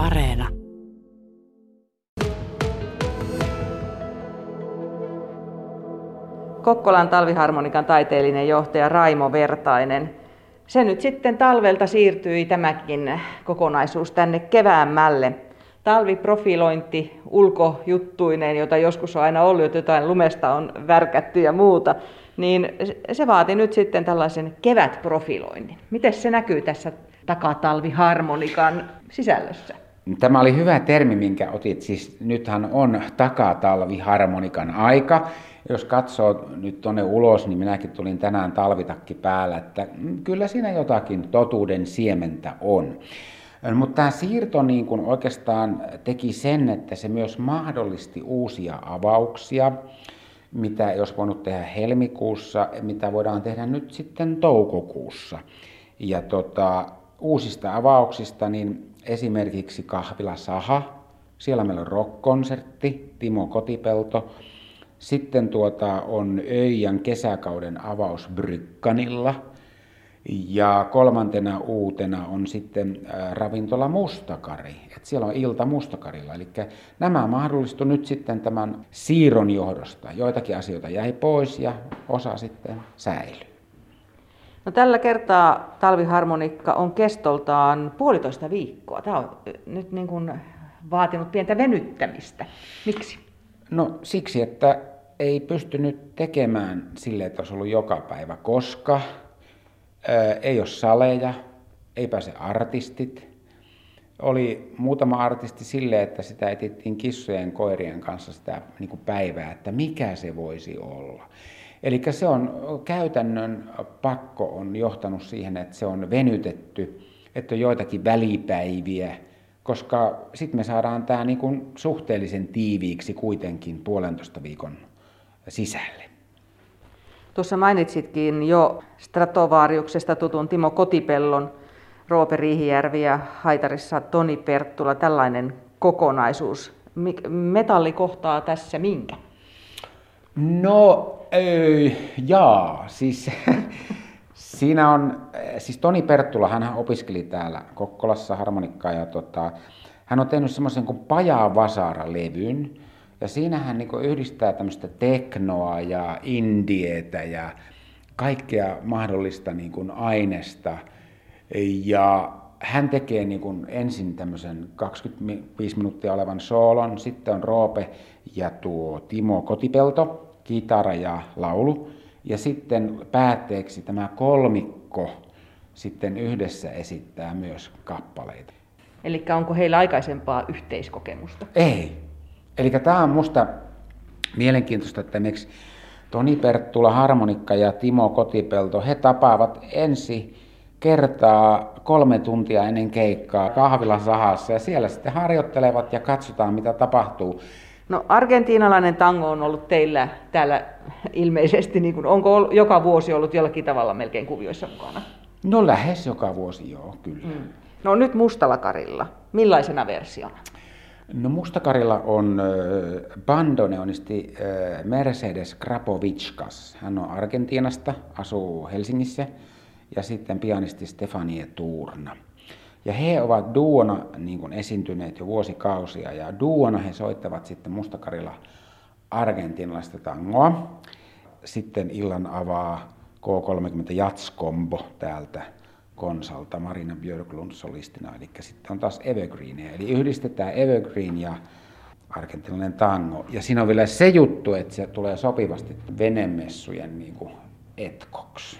Areena. Kokkolan talviharmonikan taiteellinen johtaja Raimo Vertainen. Se nyt sitten talvelta siirtyi tämäkin kokonaisuus tänne keväämmälle. Talviprofilointi ulkojuttuineen, jota joskus on aina ollut, että jotain lumesta on värkätty ja muuta, niin se vaati nyt sitten tällaisen kevätprofiloinnin. Miten se näkyy tässä takatalviharmonikan sisällössä? Tämä oli hyvä termi, minkä otit. Siis nythän on takatalviharmonikan aika. Jos katsoo nyt tuonne ulos, niin minäkin tulin tänään talvitakki päällä, että kyllä siinä jotakin totuuden siementä on. Mutta tämä siirto niin kun oikeastaan teki sen, että se myös mahdollisti uusia avauksia, mitä jos voinut tehdä helmikuussa, mitä voidaan tehdä nyt sitten toukokuussa. Ja tota, uusista avauksista, niin esimerkiksi Kahvila Saha, siellä meillä on rock-konsertti, Timo Kotipelto, sitten tuota on Öijän kesäkauden avaus Brykkanilla. Ja kolmantena uutena on sitten ravintola Mustakari. Et siellä on ilta Mustakarilla. Eli nämä mahdollistu nyt sitten tämän siirron johdosta. Joitakin asioita jäi pois ja osa sitten säilyi. No, tällä kertaa talviharmonikka on kestoltaan puolitoista viikkoa. Tämä on nyt niin kuin vaatinut pientä venyttämistä. Miksi? No siksi, että ei pystynyt tekemään sille, että olisi ollut joka päivä, koska ää, ei ole saleja, ei pääse artistit. Oli muutama artisti sille, että sitä etittiin kissojen koirien kanssa sitä niin kuin päivää, että mikä se voisi olla. Eli se on käytännön pakko on johtanut siihen, että se on venytetty, että on joitakin välipäiviä, koska sitten me saadaan tämä niin kuin suhteellisen tiiviiksi kuitenkin puolentoista viikon sisälle. Tuossa mainitsitkin jo Stratovaariuksesta tutun Timo Kotipellon, Roope Riihijärvi ja Haitarissa Toni Perttula, tällainen kokonaisuus. Metalli kohtaa tässä minkä? No, ei, jaa, siis siinä on, siis Toni Perttula, hän opiskeli täällä Kokkolassa harmonikkaa ja tota, hän on tehnyt semmoisen kuin Pajaa Vasara-levyn, ja siinä hän niin yhdistää tämmöistä teknoa ja indietä ja kaikkea mahdollista niin kuin aineesta. Ja hän tekee niin kuin ensin tämmöisen 25 minuuttia olevan soolon, sitten on Roope ja tuo Timo Kotipelto, kitara ja laulu. Ja sitten päätteeksi tämä kolmikko sitten yhdessä esittää myös kappaleita. Eli onko heillä aikaisempaa yhteiskokemusta? Ei, Eli tämä on musta mielenkiintoista, että miksi Toni Perttula harmonikka ja Timo Kotipelto, he tapaavat ensi kertaa kolme tuntia ennen keikkaa kahvilan sahassa ja siellä sitten harjoittelevat ja katsotaan mitä tapahtuu. No argentiinalainen tango on ollut teillä täällä ilmeisesti, niin kuin, onko joka vuosi ollut jollakin tavalla melkein kuvioissa mukana? No lähes joka vuosi joo, kyllä. Mm. No nyt mustalla karilla, millaisena versiona? No Mustakarilla on bandoneonisti Mercedes Krapovitskas. Hän on Argentiinasta, asuu Helsingissä ja sitten pianisti Stefanie Tuurna. Ja he ovat duona niin kuin esiintyneet jo vuosikausia ja duona he soittavat sitten Mustakarilla argentinalaista tangoa. Sitten illan avaa K30 Jatskombo täältä Konsalta Marina Björklund solistina, eli sitten on taas Evergreenia. Eli yhdistetään Evergreen ja argentinalainen tango. Ja siinä on vielä se juttu, että se tulee sopivasti venemessujen niin kuin etkoksi.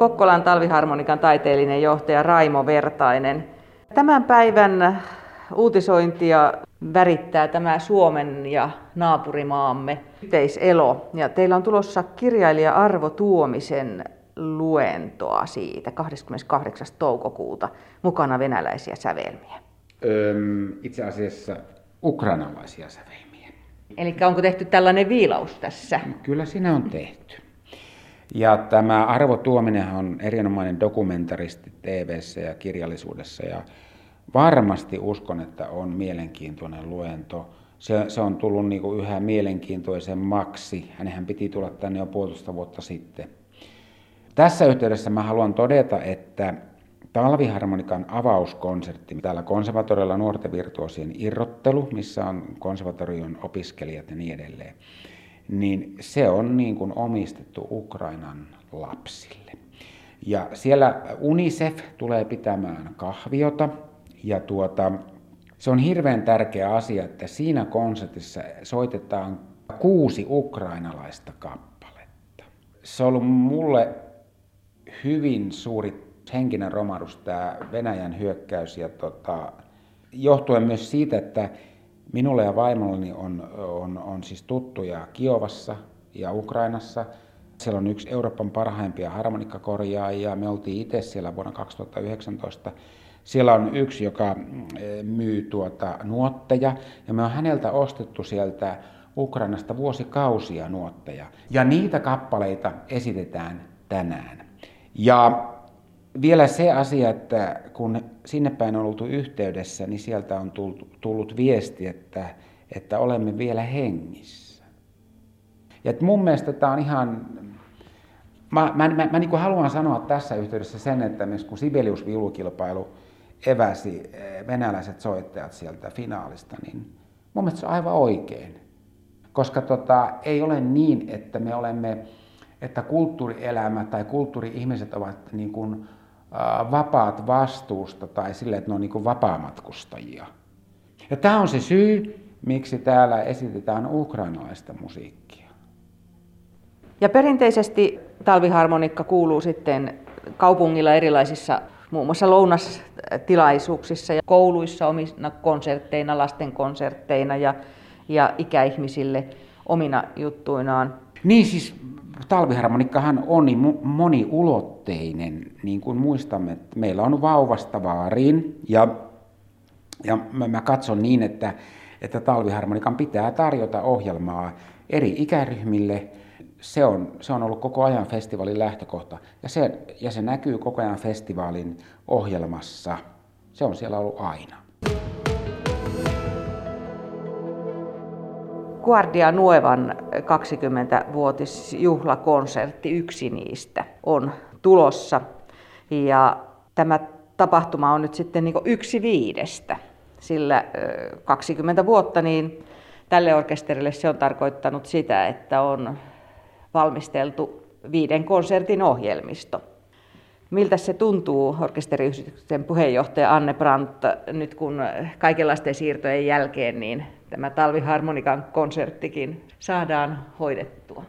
Kokkolan talviharmonikan taiteellinen johtaja Raimo Vertainen. Tämän päivän uutisointia värittää tämä Suomen ja naapurimaamme yhteiselo. Ja teillä on tulossa kirjailija Arvo Tuomisen luentoa siitä 28. toukokuuta mukana venäläisiä sävelmiä. Öm, itse asiassa ukrainalaisia sävelmiä. Eli onko tehty tällainen viilaus tässä? Kyllä siinä on tehty. Ja tämä Arvo Tuominen on erinomainen dokumentaristi tv ja kirjallisuudessa. Ja varmasti uskon, että on mielenkiintoinen luento. Se, se on tullut niin kuin yhä mielenkiintoisemmaksi. Hänenhän piti tulla tänne jo puolitoista vuotta sitten. Tässä yhteydessä mä haluan todeta, että talviharmonikan avauskonsertti täällä konservatorilla nuorten virtuosien irrottelu, missä on konservatorion opiskelijat ja niin edelleen, niin se on niin kuin omistettu Ukrainan lapsille. Ja siellä UNICEF tulee pitämään kahviota ja tuota, se on hirveän tärkeä asia, että siinä konsertissa soitetaan kuusi ukrainalaista kappaletta. Se on ollut mulle hyvin suuri henkinen romahdus tämä Venäjän hyökkäys ja tota, johtuen myös siitä, että minulle ja vaimolleni on, on, on siis tuttuja Kiovassa ja Ukrainassa. Siellä on yksi Euroopan parhaimpia harmonikkakorjaajia. Me oltiin itse siellä vuonna 2019 siellä on yksi, joka mm, myy tuota nuotteja, ja me on häneltä ostettu sieltä Ukrainasta vuosikausia nuotteja. Ja niitä kappaleita esitetään tänään. Ja vielä se asia, että kun sinne päin on oltu yhteydessä, niin sieltä on tullut, viesti, että, että olemme vielä hengissä. Ja että mun mielestä tämä on ihan... Mä, mä, mä, mä niin haluan sanoa tässä yhteydessä sen, että myös kun Sibelius-viulukilpailu eväsi eh, venäläiset soittajat sieltä finaalista, niin mun mielestä se on aivan oikein. Koska tota, ei ole niin, että me olemme, että kulttuurielämä tai kulttuuri-ihmiset ovat niin kuin, vapaat vastuusta tai sille, että ne on niin vapaamatkustajia. Ja tämä on se syy, miksi täällä esitetään ukrainalaista musiikkia. Ja perinteisesti talviharmonikka kuuluu sitten kaupungilla erilaisissa muun muassa lounastilaisuuksissa ja kouluissa omina konsertteina, lasten konsertteina ja, ja ikäihmisille omina juttuinaan. Niin siis talviharmonikkahan on niin moniulotteinen, niin kuin muistamme, että meillä on vauvasta vaariin ja, ja mä, mä katson niin, että, että talviharmonikan pitää tarjota ohjelmaa eri ikäryhmille – se on, se on ollut koko ajan festivaalin lähtökohta ja se, ja se näkyy koko ajan festivaalin ohjelmassa. Se on siellä ollut aina. Guardia Nuevan 20-vuotisjuhlakonsertti, yksi niistä, on tulossa. Ja tämä tapahtuma on nyt sitten niin yksi viidestä, sillä 20 vuotta niin tälle orkesterille se on tarkoittanut sitä, että on valmisteltu viiden konsertin ohjelmisto. Miltä se tuntuu orkesteriyhdistyksen puheenjohtaja Anne Brandt nyt kun kaikenlaisten siirtojen jälkeen niin tämä talviharmonikan konserttikin saadaan hoidettua?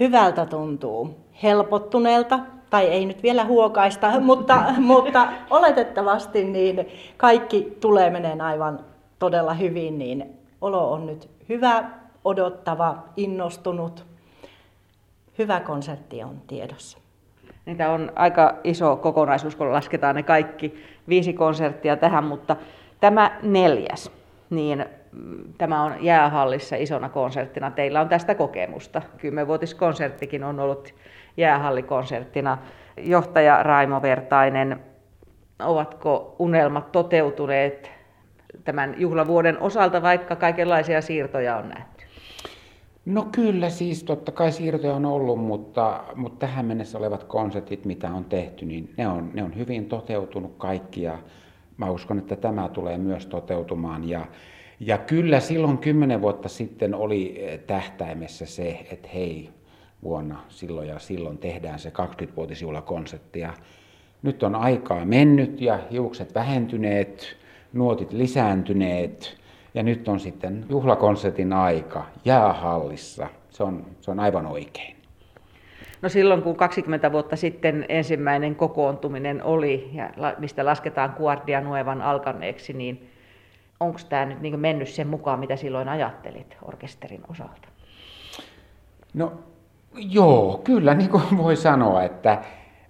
Hyvältä tuntuu. Helpottuneelta, tai ei nyt vielä huokaista, mutta, mutta oletettavasti niin kaikki tulee meneen aivan todella hyvin, niin olo on nyt hyvä, odottava, innostunut hyvä konsertti on tiedossa. Niitä on aika iso kokonaisuus, kun lasketaan ne kaikki viisi konserttia tähän, mutta tämä neljäs, niin tämä on jäähallissa isona konserttina. Teillä on tästä kokemusta. Kymmenvuotiskonserttikin on ollut jäähallikonserttina. Johtaja Raimo Vertainen, ovatko unelmat toteutuneet tämän juhlavuoden osalta, vaikka kaikenlaisia siirtoja on nähty? No kyllä siis, totta kai siirtoja on ollut, mutta, mutta tähän mennessä olevat konsertit, mitä on tehty, niin ne on, ne on hyvin toteutunut kaikki ja mä uskon, että tämä tulee myös toteutumaan. Ja, ja kyllä silloin kymmenen vuotta sitten oli eh, tähtäimessä se, että hei, vuonna silloin ja silloin tehdään se 20-vuotisjuhlakonsertti. Ja nyt on aikaa mennyt ja hiukset vähentyneet, nuotit lisääntyneet ja nyt on sitten juhlakonsertin aika jäähallissa. Se on, se on aivan oikein. No silloin kun 20 vuotta sitten ensimmäinen kokoontuminen oli, ja mistä lasketaan Guardia Nuevan alkaneeksi, niin onko tämä nyt niin mennyt sen mukaan, mitä silloin ajattelit orkesterin osalta? No joo, kyllä niin kuin voi sanoa, että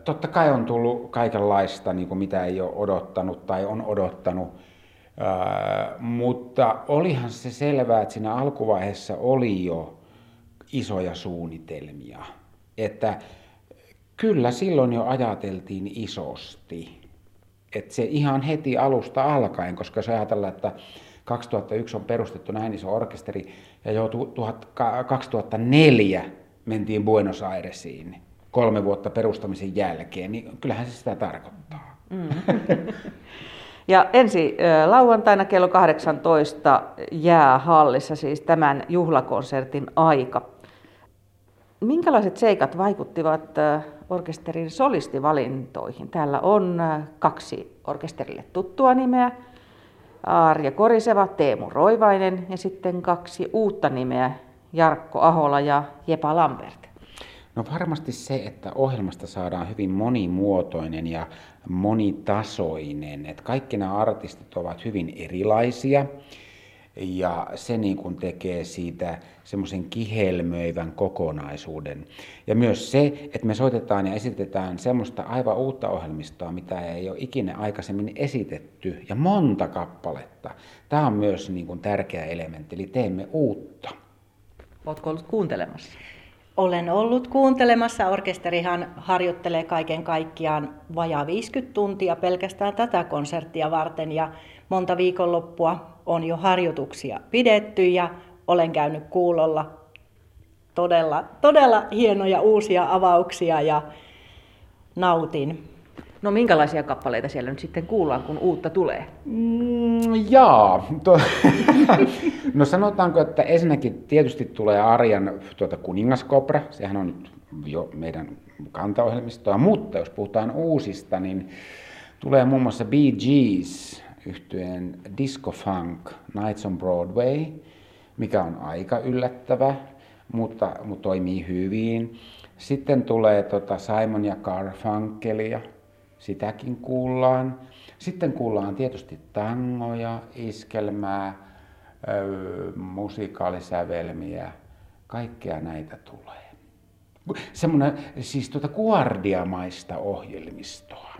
totta kai on tullut kaikenlaista, niin kuin mitä ei ole odottanut tai on odottanut mutta olihan se selvää, että siinä alkuvaiheessa oli jo isoja suunnitelmia. Että kyllä silloin jo ajateltiin isosti. Että se ihan heti alusta alkaen, koska jos ajatellaan, että 2001 on perustettu näin iso orkesteri ja jo 2004 mentiin Buenos Airesiin, kolme vuotta perustamisen jälkeen, niin kyllähän se sitä tarkoittaa. Mm. Ja ensi lauantaina kello 18 jäähallissa siis tämän juhlakonsertin aika. Minkälaiset seikat vaikuttivat orkesterin solistivalintoihin? Täällä on kaksi orkesterille tuttua nimeä. Arja Koriseva, Teemu Roivainen ja sitten kaksi uutta nimeä, Jarkko Ahola ja Jepa Lambert. No varmasti se, että ohjelmasta saadaan hyvin monimuotoinen ja monitasoinen. Että kaikki nämä artistit ovat hyvin erilaisia ja se niin kuin tekee siitä semmoisen kihelmöivän kokonaisuuden. Ja myös se, että me soitetaan ja esitetään semmoista aivan uutta ohjelmistoa, mitä ei ole ikinä aikaisemmin esitetty, ja monta kappaletta. Tämä on myös niin kuin tärkeä elementti, eli teemme uutta. Oletko ollut kuuntelemassa? Olen ollut kuuntelemassa. Orkesterihan harjoittelee kaiken kaikkiaan vajaa 50 tuntia pelkästään tätä konserttia varten ja monta viikonloppua on jo harjoituksia pidetty ja olen käynyt kuulolla todella, todella hienoja uusia avauksia ja nautin. No minkälaisia kappaleita siellä nyt sitten kuullaan, kun uutta tulee? Mm, jaa. To, no sanotaanko, että ensinnäkin tietysti tulee Arjan tuota Kuningaskopra, sehän on nyt jo meidän kantaohjelmistoa, mutta jos puhutaan uusista, niin tulee muun muassa Bee Gees yhtyeen Disco Funk Nights on Broadway, mikä on aika yllättävä, mutta, mutta toimii hyvin. Sitten tulee tota Simon ja Garfunkelia, sitäkin kuullaan. Sitten kuullaan tietysti tangoja, iskelmää, musikaalisävelmiä, kaikkea näitä tulee. Semmoinen siis tuota kuardiamaista ohjelmistoa.